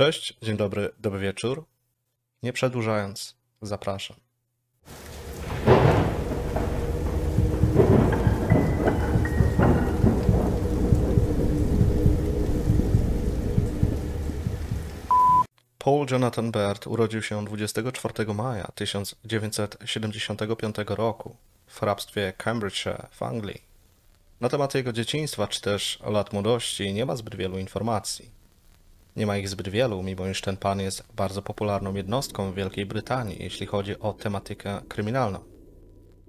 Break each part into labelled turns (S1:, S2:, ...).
S1: Cześć, dzień dobry, dobry wieczór. Nie przedłużając, zapraszam. Paul Jonathan Baird urodził się 24 maja 1975 roku w hrabstwie Cambridgeshire w Anglii. Na temat jego dzieciństwa czy też lat młodości nie ma zbyt wielu informacji. Nie ma ich zbyt wielu, mimo iż ten pan jest bardzo popularną jednostką w Wielkiej Brytanii, jeśli chodzi o tematykę kryminalną.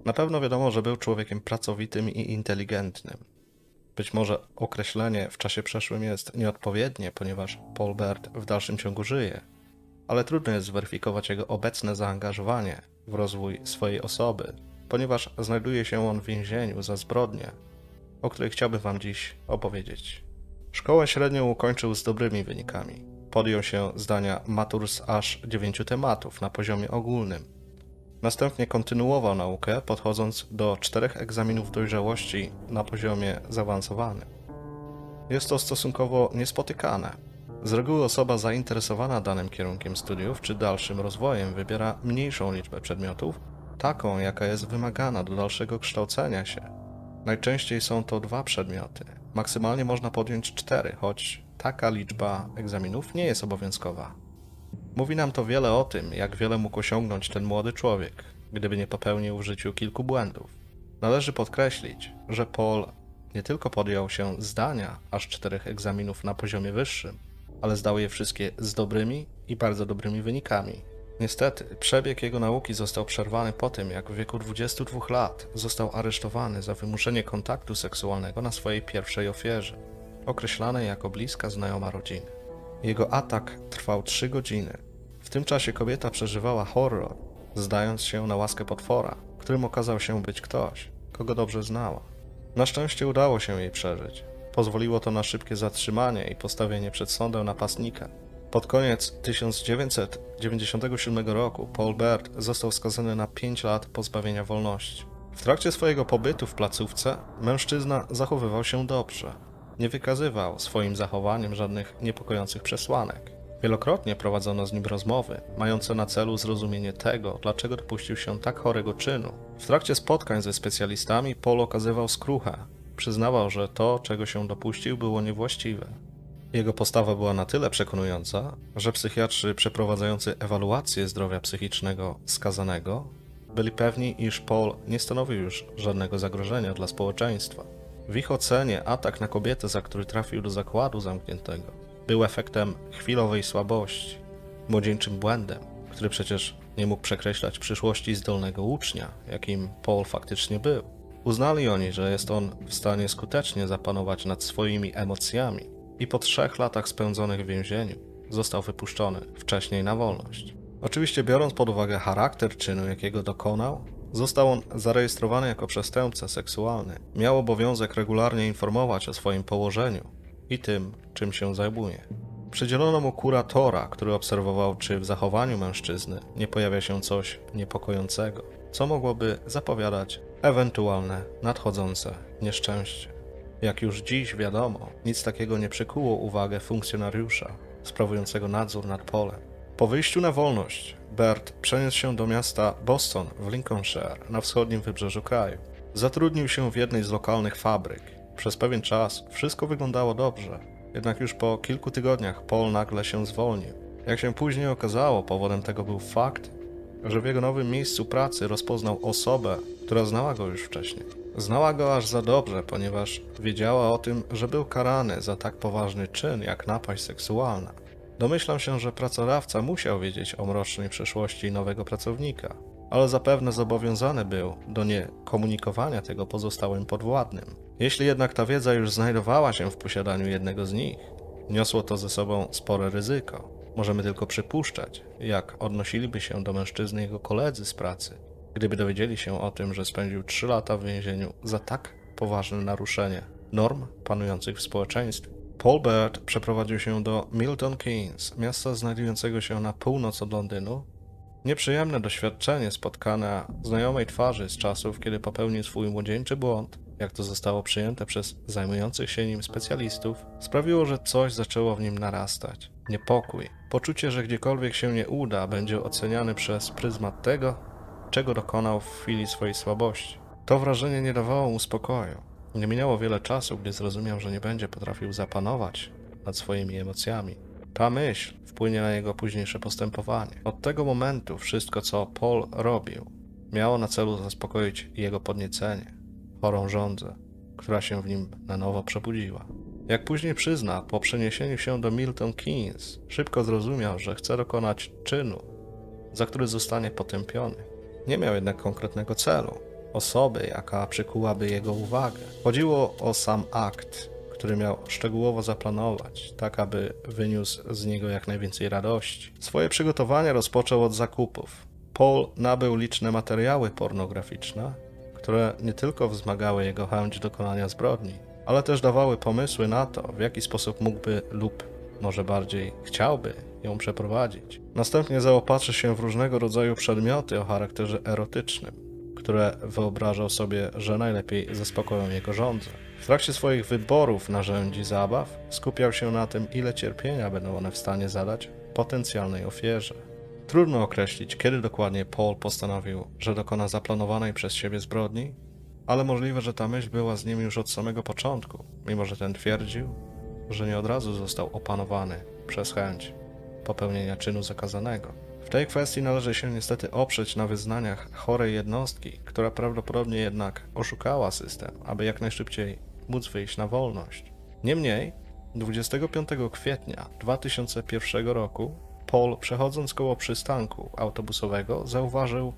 S1: Na pewno wiadomo, że był człowiekiem pracowitym i inteligentnym. Być może określenie w czasie przeszłym jest nieodpowiednie, ponieważ Paul Bert w dalszym ciągu żyje, ale trudno jest zweryfikować jego obecne zaangażowanie w rozwój swojej osoby, ponieważ znajduje się on w więzieniu za zbrodnie, o której chciałbym Wam dziś opowiedzieć. Szkołę średnią ukończył z dobrymi wynikami. Podjął się zdania matur z aż dziewięciu tematów na poziomie ogólnym. Następnie kontynuował naukę, podchodząc do czterech egzaminów dojrzałości na poziomie zaawansowanym. Jest to stosunkowo niespotykane. Z reguły osoba zainteresowana danym kierunkiem studiów czy dalszym rozwojem wybiera mniejszą liczbę przedmiotów, taką jaka jest wymagana do dalszego kształcenia się. Najczęściej są to dwa przedmioty. Maksymalnie można podjąć cztery, choć taka liczba egzaminów nie jest obowiązkowa. Mówi nam to wiele o tym, jak wiele mógł osiągnąć ten młody człowiek, gdyby nie popełnił w życiu kilku błędów. Należy podkreślić, że Paul nie tylko podjął się zdania aż czterech egzaminów na poziomie wyższym, ale zdał je wszystkie z dobrymi i bardzo dobrymi wynikami. Niestety, przebieg jego nauki został przerwany po tym, jak w wieku 22 lat został aresztowany za wymuszenie kontaktu seksualnego na swojej pierwszej ofierze, określanej jako bliska znajoma rodziny. Jego atak trwał 3 godziny. W tym czasie kobieta przeżywała horror, zdając się na łaskę potwora, którym okazał się być ktoś, kogo dobrze znała. Na szczęście udało się jej przeżyć. Pozwoliło to na szybkie zatrzymanie i postawienie przed sądem napastnika. Pod koniec 1997 roku Paul Baird został skazany na 5 lat pozbawienia wolności. W trakcie swojego pobytu w placówce mężczyzna zachowywał się dobrze. Nie wykazywał swoim zachowaniem żadnych niepokojących przesłanek. Wielokrotnie prowadzono z nim rozmowy, mające na celu zrozumienie tego, dlaczego dopuścił się tak chorego czynu. W trakcie spotkań ze specjalistami Paul okazywał skruchę. Przyznawał, że to, czego się dopuścił, było niewłaściwe. Jego postawa była na tyle przekonująca, że psychiatrzy przeprowadzający ewaluację zdrowia psychicznego skazanego byli pewni, iż Paul nie stanowił już żadnego zagrożenia dla społeczeństwa. W ich ocenie atak na kobietę, za który trafił do zakładu zamkniętego, był efektem chwilowej słabości, młodzieńczym błędem, który przecież nie mógł przekreślać przyszłości zdolnego ucznia, jakim Paul faktycznie był. Uznali oni, że jest on w stanie skutecznie zapanować nad swoimi emocjami i po trzech latach spędzonych w więzieniu został wypuszczony wcześniej na wolność. Oczywiście biorąc pod uwagę charakter czynu, jakiego dokonał, został on zarejestrowany jako przestępca seksualny. Miał obowiązek regularnie informować o swoim położeniu i tym, czym się zajmuje. Przydzielono mu kuratora, który obserwował, czy w zachowaniu mężczyzny nie pojawia się coś niepokojącego, co mogłoby zapowiadać ewentualne nadchodzące nieszczęście. Jak już dziś wiadomo, nic takiego nie przykuło uwagę funkcjonariusza sprawującego nadzór nad polem. Po wyjściu na wolność, Bert przeniósł się do miasta Boston w Lincolnshire na wschodnim wybrzeżu kraju. Zatrudnił się w jednej z lokalnych fabryk. Przez pewien czas wszystko wyglądało dobrze, jednak już po kilku tygodniach Paul nagle się zwolnił. Jak się później okazało, powodem tego był fakt, że w jego nowym miejscu pracy rozpoznał osobę, która znała go już wcześniej. Znała go aż za dobrze, ponieważ wiedziała o tym, że był karany za tak poważny czyn jak napaść seksualna. Domyślam się, że pracodawca musiał wiedzieć o mrocznej przeszłości nowego pracownika, ale zapewne zobowiązany był do nie komunikowania tego pozostałym podwładnym. Jeśli jednak ta wiedza już znajdowała się w posiadaniu jednego z nich, niosło to ze sobą spore ryzyko. Możemy tylko przypuszczać, jak odnosiliby się do mężczyzny jego koledzy z pracy, gdyby dowiedzieli się o tym, że spędził 3 lata w więzieniu za tak poważne naruszenie norm panujących w społeczeństwie. Paul Baird przeprowadził się do Milton Keynes, miasta znajdującego się na północ od Londynu. Nieprzyjemne doświadczenie spotkania znajomej twarzy z czasów, kiedy popełnił swój młodzieńczy błąd, jak to zostało przyjęte przez zajmujących się nim specjalistów, sprawiło, że coś zaczęło w nim narastać. Niepokój, poczucie, że gdziekolwiek się nie uda, będzie oceniany przez pryzmat tego, czego dokonał w chwili swojej słabości. To wrażenie nie dawało mu spokoju. Nie minęło wiele czasu, gdy zrozumiał, że nie będzie potrafił zapanować nad swoimi emocjami. Ta myśl wpłynie na jego późniejsze postępowanie. Od tego momentu wszystko, co Paul robił, miało na celu zaspokoić jego podniecenie, chorą żądzę, która się w nim na nowo przebudziła. Jak później przyzna, po przeniesieniu się do Milton Keynes, szybko zrozumiał, że chce dokonać czynu, za który zostanie potępiony. Nie miał jednak konkretnego celu, osoby, jaka przykułaby jego uwagę. Chodziło o sam akt, który miał szczegółowo zaplanować, tak aby wyniósł z niego jak najwięcej radości. Swoje przygotowania rozpoczął od zakupów. Paul nabył liczne materiały pornograficzne, które nie tylko wzmagały jego chęć dokonania zbrodni, ale też dawały pomysły na to, w jaki sposób mógłby lub może bardziej chciałby ją przeprowadzić. Następnie zaopatrzy się w różnego rodzaju przedmioty o charakterze erotycznym, które wyobrażał sobie, że najlepiej zaspokoją jego żądzę. W trakcie swoich wyborów narzędzi zabaw skupiał się na tym, ile cierpienia będą one w stanie zadać potencjalnej ofierze. Trudno określić, kiedy dokładnie Paul postanowił, że dokona zaplanowanej przez siebie zbrodni, ale możliwe, że ta myśl była z nim już od samego początku, mimo że ten twierdził, że nie od razu został opanowany przez chęć popełnienia czynu zakazanego. W tej kwestii należy się niestety oprzeć na wyznaniach chorej jednostki, która prawdopodobnie jednak oszukała system, aby jak najszybciej móc wyjść na wolność. Niemniej, 25 kwietnia 2001 roku Paul, przechodząc koło przystanku autobusowego, zauważył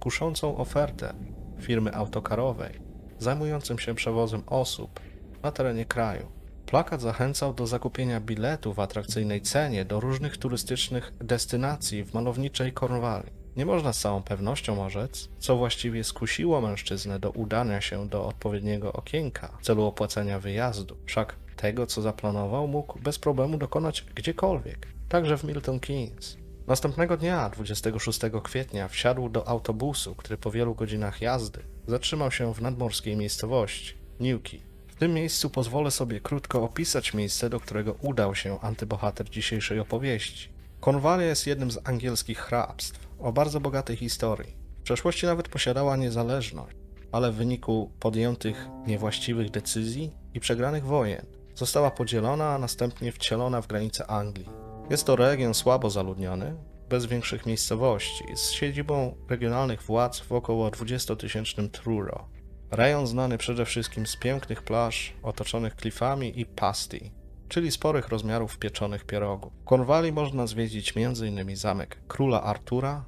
S1: kuszącą ofertę firmy autokarowej zajmującym się przewozem osób na terenie kraju. Plakat zachęcał do zakupienia biletu w atrakcyjnej cenie do różnych turystycznych destynacji w malowniczej Kornwali. Nie można z całą pewnością orzec, co właściwie skusiło mężczyznę do udania się do odpowiedniego okienka w celu opłacenia wyjazdu. Wszak tego, co zaplanował, mógł bez problemu dokonać gdziekolwiek, także w Milton Keynes. Następnego dnia, 26 kwietnia, wsiadł do autobusu, który po wielu godzinach jazdy zatrzymał się w nadmorskiej miejscowości Newquay. Tym miejscu pozwolę sobie krótko opisać miejsce, do którego udał się antybohater dzisiejszej opowieści. Konwalia jest jednym z angielskich hrabstw o bardzo bogatej historii. W przeszłości nawet posiadała niezależność, ale w wyniku podjętych niewłaściwych decyzji i przegranych wojen została podzielona, a następnie wcielona w granice Anglii. Jest to region słabo zaludniony, bez większych miejscowości, z siedzibą regionalnych władz w około 20-tysięcznym Truro. Rejon znany przede wszystkim z pięknych plaż otoczonych klifami i pasty, czyli sporych rozmiarów pieczonych pierogów. W Cornwalli można zwiedzić m.in. zamek króla Artura,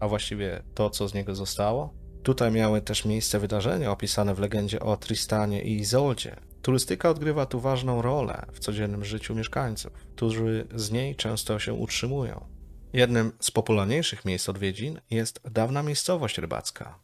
S1: a właściwie to, co z niego zostało. Tutaj miały też miejsce wydarzenia opisane w legendzie o Tristanie i Izoldzie. Turystyka odgrywa tu ważną rolę w codziennym życiu mieszkańców, którzy z niej często się utrzymują. Jednym z popularniejszych miejsc odwiedzin jest dawna miejscowość rybacka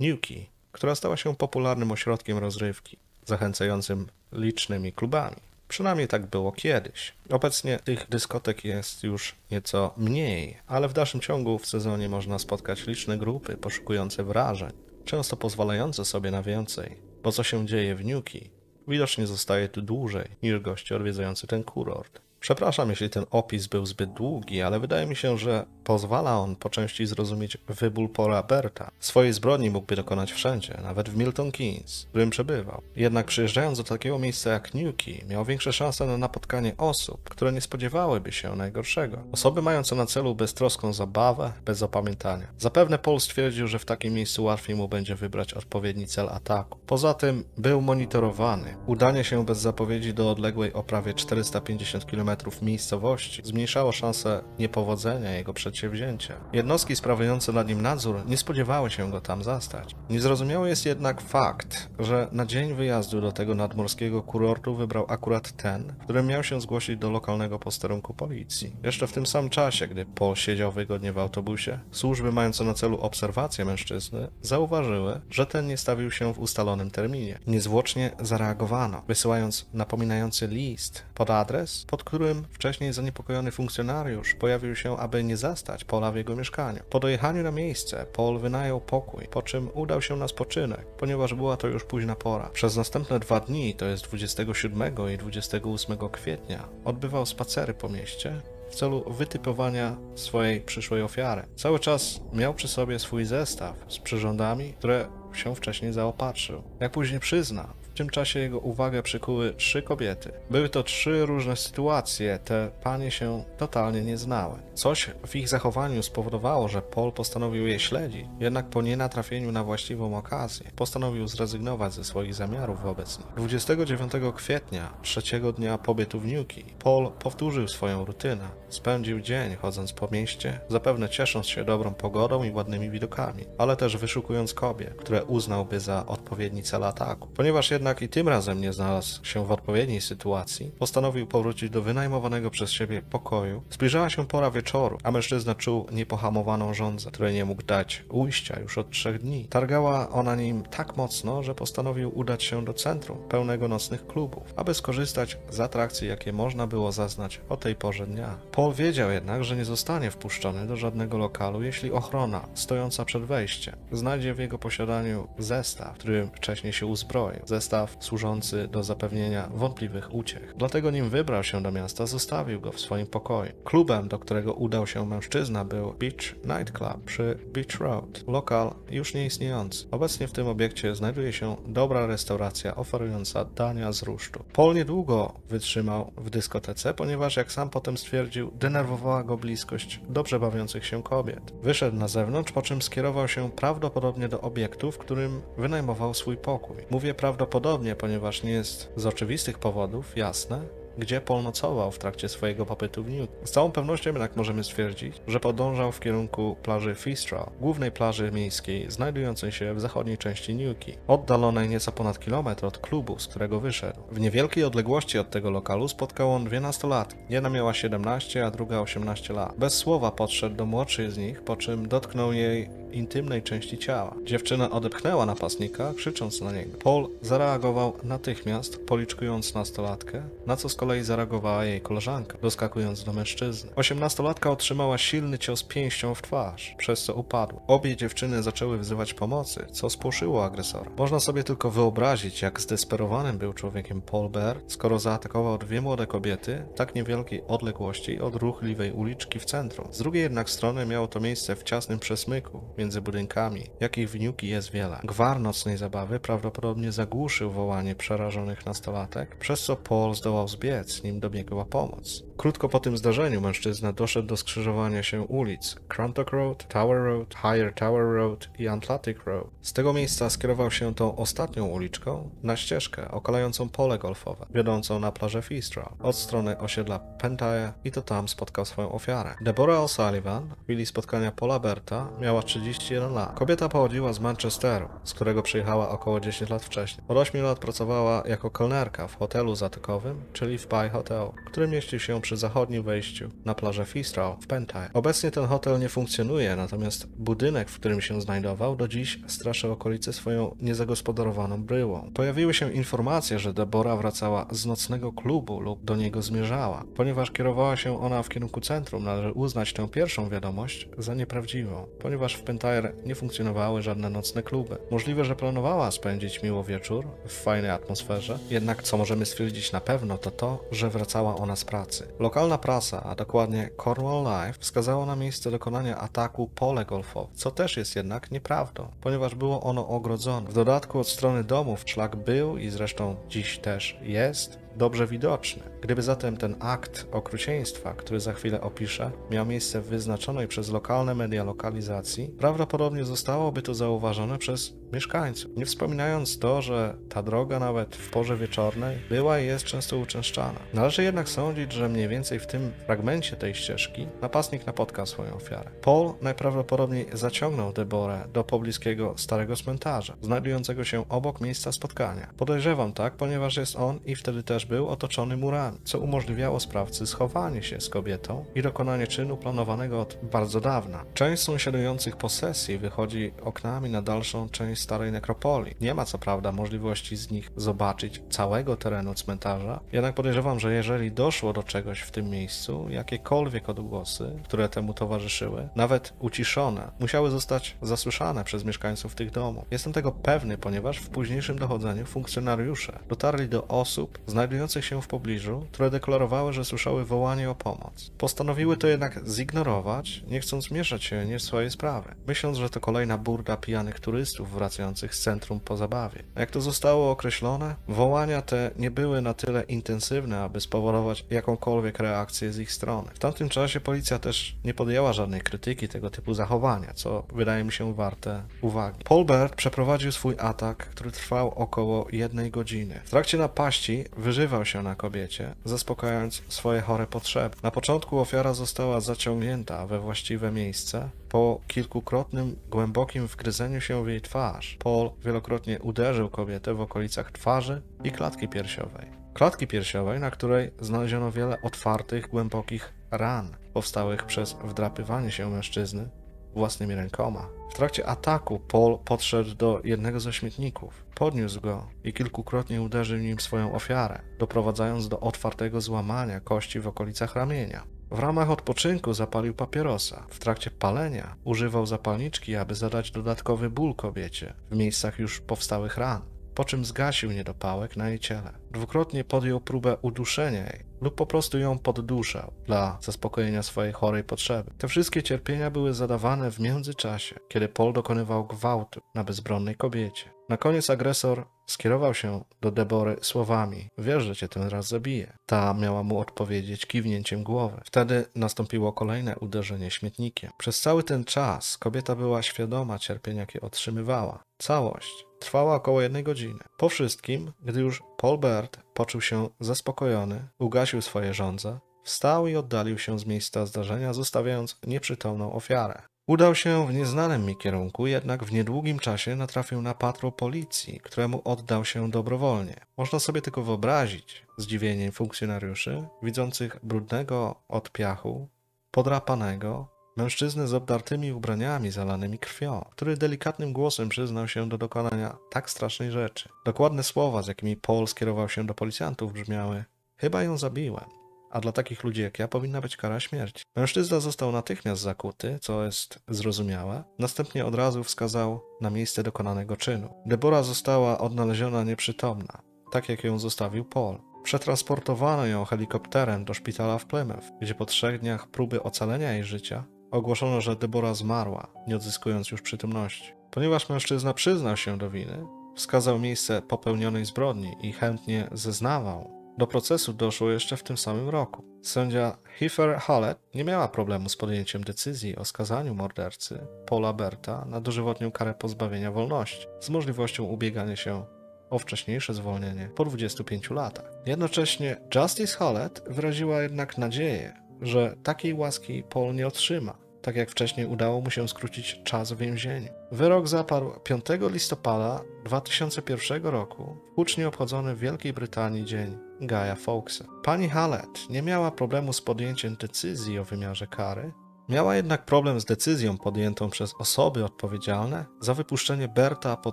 S1: Newquay, która stała się popularnym ośrodkiem rozrywki, zachęcającym licznymi klubami. Przynajmniej tak było kiedyś. Obecnie tych dyskotek jest już nieco mniej, ale w dalszym ciągu w sezonie można spotkać liczne grupy poszukujące wrażeń, często pozwalające sobie na więcej, bo co się dzieje w Newquay, widocznie zostaje tu dłużej niż goście odwiedzający ten kurort. Przepraszam, jeśli ten opis był zbyt długi, ale wydaje mi się, że pozwala on po części zrozumieć wybór Paula Berta. Swojej zbrodni mógłby dokonać wszędzie, nawet w Milton Keynes, w którym przebywał. Jednak przyjeżdżając do takiego miejsca jak Newquay, miał większe szanse na napotkanie osób, które nie spodziewałyby się najgorszego. Osoby mające na celu beztroską zabawę, bez opamiętania. Zapewne Paul stwierdził, że w takim miejscu łatwiej mu będzie wybrać odpowiedni cel ataku. Poza tym był monitorowany. Udanie się bez zapowiedzi do odległej o prawie 450 km miejscowości zmniejszało szanse niepowodzenia jego przedsięwzięcia. Jednostki sprawujące nad nim nadzór nie spodziewały się go tam zastać. Niezrozumiały jest jednak fakt, że na dzień wyjazdu do tego nadmorskiego kurortu wybrał akurat ten, który miał się zgłosić do lokalnego posterunku policji. Jeszcze w tym samym czasie, gdy Paul siedział wygodnie w autobusie, służby mające na celu obserwację mężczyzny zauważyły, że ten nie stawił się w ustalonym terminie. Niezwłocznie zareagowano, wysyłając napominający list pod adres, pod który którym wcześniej zaniepokojony funkcjonariusz pojawił się, aby nie zastać Paula w jego mieszkaniu. Po dojechaniu na miejsce Paul wynajął pokój, po czym udał się na spoczynek, ponieważ była to już późna pora. Przez następne dwa dni, to jest 27 i 28 kwietnia, odbywał spacery po mieście, w celu wytypowania swojej przyszłej ofiary. Cały czas miał przy sobie swój zestaw z przyrządami, które się wcześniej zaopatrzył. Jak później przyzna, w tym czasie jego uwagę przykuły trzy kobiety. Były to trzy różne sytuacje, te panie się totalnie nie znały. Coś w ich zachowaniu spowodowało, że Paul postanowił je śledzić, jednak po nienatrafieniu na właściwą okazję postanowił zrezygnować ze swoich zamiarów wobec nich. 29 kwietnia, trzeciego dnia pobytu w Newquay, Paul powtórzył swoją rutynę. Spędził dzień chodząc po mieście, zapewne ciesząc się dobrą pogodą i ładnymi widokami, ale też wyszukując kobiet, które uznałby za odpowiedni cel ataku. Ponieważ jednak i tym razem nie znalazł się w odpowiedniej sytuacji, postanowił powrócić do wynajmowanego przez siebie pokoju. Zbliżała się pora wieczoru, a mężczyzna czuł niepohamowaną żądzę, której nie mógł dać ujścia już od trzech dni. Targała ona nim tak mocno, że postanowił udać się do centrum, pełnego nocnych klubów, aby skorzystać z atrakcji, jakie można było zaznać o tej porze dnia. Paul wiedział jednak, że nie zostanie wpuszczony do żadnego lokalu, jeśli ochrona stojąca przed wejściem znajdzie w jego posiadaniu zestaw, którym wcześniej się uzbroił. Zestaw służący do zapewnienia wątpliwych uciech. Dlatego nim wybrał się do miasta, zostawił go w swoim pokoju. Klubem, do którego udał się mężczyzna, był Beach Night Club przy Beach Road. Lokal już nieistniejący. Obecnie w tym obiekcie znajduje się dobra restauracja oferująca dania z rusztu. Paul niedługo wytrzymał w dyskotece, ponieważ jak sam potem stwierdził, denerwowała go bliskość dobrze bawiących się kobiet. Wyszedł na zewnątrz, po czym skierował się prawdopodobnie do obiektu, w którym wynajmował swój pokój. Mówię prawdopodobnie, ponieważ nie jest z oczywistych powodów jasne, gdzie Paul nocował w trakcie swojego pobytu w New. Z całą pewnością jednak możemy stwierdzić, że podążał w kierunku plaży Fistral, głównej plaży miejskiej znajdującej się w zachodniej części Newquay, oddalonej nieco ponad kilometr od klubu, z którego wyszedł. W niewielkiej odległości od tego lokalu spotkał on dwie nastolatki. Jedna miała 17, a druga 18 lat. Bez słowa podszedł do młodszej z nich, po czym dotknął jej intymnej części ciała. Dziewczyna odepchnęła napastnika, krzycząc na niego. Paul zareagował natychmiast, policzkując nastolatkę, na co z kolei zareagowała jej koleżanka, doskakując do mężczyzny. Osiemnastolatka otrzymała silny cios pięścią w twarz, przez co upadła. Obie dziewczyny zaczęły wzywać pomocy, co spłoszyło agresora. Można sobie tylko wyobrazić, jak zdesperowanym był człowiekiem Paul Bear, skoro zaatakował dwie młode kobiety w tak niewielkiej odległości od ruchliwej uliczki w centrum. Z drugiej jednak strony miało to miejsce w ciasnym przesmyku, między budynkami, jakich w Newquay jest wiele. Gwar nocnej zabawy prawdopodobnie zagłuszył wołanie przerażonych nastolatek, przez co Paul zdołał zbiec, nim dobiegła pomoc. Krótko po tym zdarzeniu mężczyzna doszedł do skrzyżowania się ulic Crantock Road, Tower Road, Higher Tower Road i Atlantic Road. Z tego miejsca skierował się tą ostatnią uliczką na ścieżkę okalającą pole golfowe, wiodącą na plażę Fistral, od strony osiedla Pentire i to tam spotkał swoją ofiarę. Deborah O'Sullivan w chwili spotkania Paula Berta miała 31 lat. Kobieta pochodziła z Manchesteru, z którego przyjechała około 10 lat wcześniej. Od 8 lat pracowała jako kelnerka w hotelu zatykowym, czyli w Pie Hotel, który mieścił się przy zachodnim wejściu na plażę Fistral w Pentire. Obecnie ten hotel nie funkcjonuje, natomiast budynek, w którym się znajdował, do dziś straszy okolice swoją niezagospodarowaną bryłą. Pojawiły się informacje, że Deborah wracała z nocnego klubu lub do niego zmierzała. Ponieważ kierowała się ona w kierunku centrum, należy uznać tę pierwszą wiadomość za nieprawdziwą, ponieważ w Pentire nie funkcjonowały żadne nocne kluby. Możliwe, że planowała spędzić miło wieczór w fajnej atmosferze, jednak co możemy stwierdzić na pewno to to, że wracała ona z pracy. Lokalna prasa, a dokładnie Cornwall Live, wskazała na miejsce dokonania ataku pole golfowe, co też jest jednak nieprawdą, ponieważ było ono ogrodzone. W dodatku od strony domów szlak był i zresztą dziś też jest dobrze widoczny. Gdyby zatem ten akt okrucieństwa, który za chwilę opiszę, miał miejsce w wyznaczonej przez lokalne media lokalizacji, prawdopodobnie zostałoby to zauważone przez mieszkańców. Nie wspominając to, że ta droga nawet w porze wieczornej była i jest często uczęszczana. Należy jednak sądzić, że mniej więcej w tym fragmencie tej ścieżki napastnik napotkał swoją ofiarę. Paul najprawdopodobniej zaciągnął Deborę do pobliskiego starego cmentarza, znajdującego się obok miejsca spotkania. Podejrzewam tak, ponieważ jest on i wtedy też był otoczony murami, co umożliwiało sprawcy schowanie się z kobietą i dokonanie czynu planowanego od bardzo dawna. Część sąsiadujących posesji wychodzi oknami na dalszą część starej nekropolii. Nie ma co prawda możliwości z nich zobaczyć całego terenu cmentarza, jednak podejrzewam, że jeżeli doszło do czegoś w tym miejscu, jakiekolwiek odgłosy, które temu towarzyszyły, nawet uciszone, musiały zostać zasłyszane przez mieszkańców tych domów. Jestem tego pewny, ponieważ w późniejszym dochodzeniu funkcjonariusze dotarli do osób znajdujących się w pobliżu, które deklarowały, że słyszały wołanie o pomoc. Postanowiły to jednak zignorować, nie chcąc mieszać się nie w swoje sprawy, myśląc, że to kolejna burda pijanych turystów wracających z centrum po zabawie. Jak to zostało określone, wołania te nie były na tyle intensywne, aby spowodować jakąkolwiek reakcję z ich strony. W tamtym czasie policja też nie podjęła żadnej krytyki tego typu zachowania, co wydaje mi się warte uwagi. Paul Bert przeprowadził swój atak, który trwał około jednej godziny. W trakcie napaści wyżywał się na kobiecie, zaspokajając swoje chore potrzeby. Na początku ofiara została zaciągnięta we właściwe miejsce, po kilkukrotnym głębokim wgryzeniu się w jej twarz, Paul wielokrotnie uderzył kobietę w okolicach twarzy i klatki piersiowej. Klatki piersiowej, na której znaleziono wiele otwartych, głębokich ran powstałych przez wdrapywanie się mężczyzny własnymi rękoma. W trakcie ataku Paul podszedł do jednego ze śmietników, podniósł go i kilkukrotnie uderzył nim swoją ofiarę, doprowadzając do otwartego złamania kości w okolicach ramienia. W ramach odpoczynku zapalił papierosa. W trakcie palenia używał zapalniczki, aby zadać dodatkowy ból kobiecie w miejscach już powstałych ran, po czym zgasił niedopałek na jej ciele. Dwukrotnie podjął próbę uduszenia jej lub po prostu ją podduszał dla zaspokojenia swojej chorej potrzeby. Te wszystkie cierpienia były zadawane w międzyczasie, kiedy Paul dokonywał gwałtu na bezbronnej kobiecie. Na koniec agresor skierował się do Debory słowami: Wiesz, że cię ten raz zabije. Ta miała mu odpowiedzieć kiwnięciem głowy. Wtedy nastąpiło kolejne uderzenie śmietnikiem. Przez cały ten czas kobieta była świadoma cierpienia, jakie otrzymywała. Całość trwała około jednej godziny. Po wszystkim, gdy już Paul Bert poczuł się zaspokojony, ugasił swoje żądze, wstał i oddalił się z miejsca zdarzenia, zostawiając nieprzytomną ofiarę. Udał się w nieznanym mi kierunku, jednak w niedługim czasie natrafił na patrol policji, któremu oddał się dobrowolnie. Można sobie tylko wyobrazić zdziwienie funkcjonariuszy, widzących brudnego od piachu, podrapanego, mężczyznę z obdartymi ubraniami zalanymi krwią, który delikatnym głosem przyznał się do dokonania tak strasznej rzeczy. Dokładne słowa, z jakimi Paul skierował się do policjantów, brzmiały: Chyba ją zabiłem a dla takich ludzi jak ja powinna być kara śmierci. Mężczyzna został natychmiast zakuty, co jest zrozumiałe. Następnie od razu wskazał na miejsce dokonanego czynu. Debora została odnaleziona nieprzytomna, tak jak ją zostawił Paul. Przetransportowano ją helikopterem do szpitala w Plymouth, gdzie po trzech dniach próby ocalenia jej życia ogłoszono, że Debora zmarła, nie odzyskując już przytomności. Ponieważ mężczyzna przyznał się do winy, wskazał miejsce popełnionej zbrodni i chętnie zeznawał, do procesu doszło jeszcze w tym samym roku. Sędzia Heifer Hallett nie miała problemu z podjęciem decyzji o skazaniu mordercy Paula Berta na dożywotnią karę pozbawienia wolności z możliwością ubiegania się o wcześniejsze zwolnienie po 25 latach. Jednocześnie Justice Hallett wyraziła jednak nadzieję, że takiej łaski Paul nie otrzyma, tak jak wcześniej udało mu się skrócić czas w więzieniu. Wyrok zapadł 5 listopada 2001 roku, hucznie obchodzony w Wielkiej Brytanii Dzień Gaja Fawkesa. Pani Hallett nie miała problemu z podjęciem decyzji o wymiarze kary, miała jednak problem z decyzją podjętą przez osoby odpowiedzialne za wypuszczenie Berta po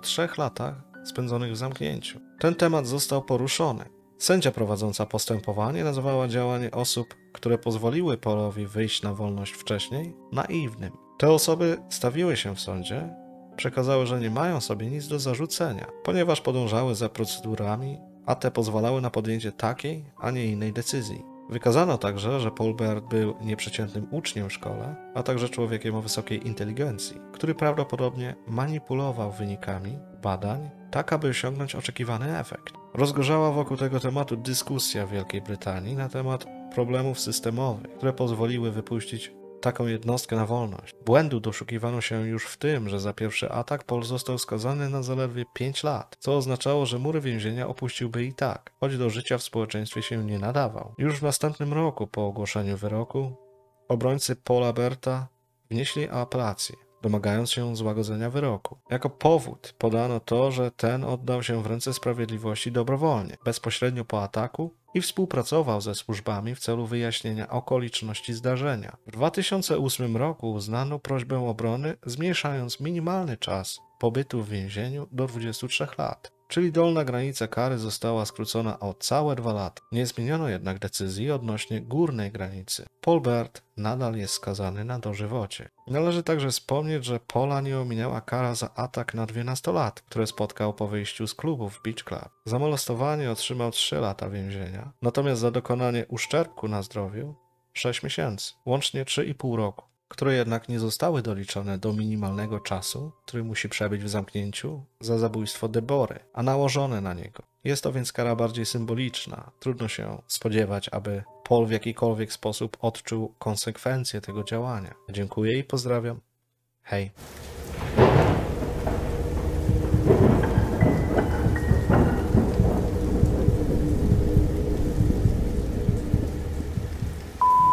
S1: trzech latach spędzonych w zamknięciu. Ten temat został poruszony. Sędzia prowadząca postępowanie nazwała działanie osób, które pozwoliły Polowi wyjść na wolność wcześniej, naiwnym. Te osoby stawiły się w sądzie, przekazały, że nie mają sobie nic do zarzucenia, ponieważ podążały za procedurami a te pozwalały na podjęcie takiej, a nie innej decyzji. Wykazano także, że Paul Bert był nieprzeciętnym uczniem w szkole, a także człowiekiem o wysokiej inteligencji, który prawdopodobnie manipulował wynikami badań, tak aby osiągnąć oczekiwany efekt. Rozgorzała wokół tego tematu dyskusja w Wielkiej Brytanii na temat problemów systemowych, które pozwoliły wypuścić taką jednostkę na wolność. Błędu doszukiwano się już w tym, że za pierwszy atak Paul został skazany na zaledwie 5 lat, co oznaczało, że mury więzienia opuściłby i tak, choć do życia w społeczeństwie się nie nadawał. Już w następnym roku po ogłoszeniu wyroku obrońcy Paula Berta wnieśli apelację. Domagając się złagodzenia wyroku. Jako powód podano to, że ten oddał się w ręce sprawiedliwości dobrowolnie, bezpośrednio po ataku i współpracował ze służbami w celu wyjaśnienia okoliczności zdarzenia. W 2008 roku uznano prośbę obrony, zmniejszając minimalny czas pobytu w więzieniu do 23 lat. Czyli dolna granica kary została skrócona o całe dwa lata. Nie zmieniono jednak decyzji odnośnie górnej granicy. Polbert nadal jest skazany na dożywocie. Należy także wspomnieć, że Pola nie ominęła kara za atak na 12 lat, które spotkał po wyjściu z klubu w Beach Club. Za molestowanie otrzymał 3 lata więzienia, natomiast za dokonanie uszczerbku na zdrowiu 6 miesięcy, łącznie 3,5 roku które jednak nie zostały doliczone do minimalnego czasu, który musi przebyć w zamknięciu za zabójstwo Debory, a nałożone na niego. Jest to więc kara bardziej symboliczna. Trudno się spodziewać, aby Paul w jakikolwiek sposób odczuł konsekwencje tego działania. Dziękuję i pozdrawiam. Hej.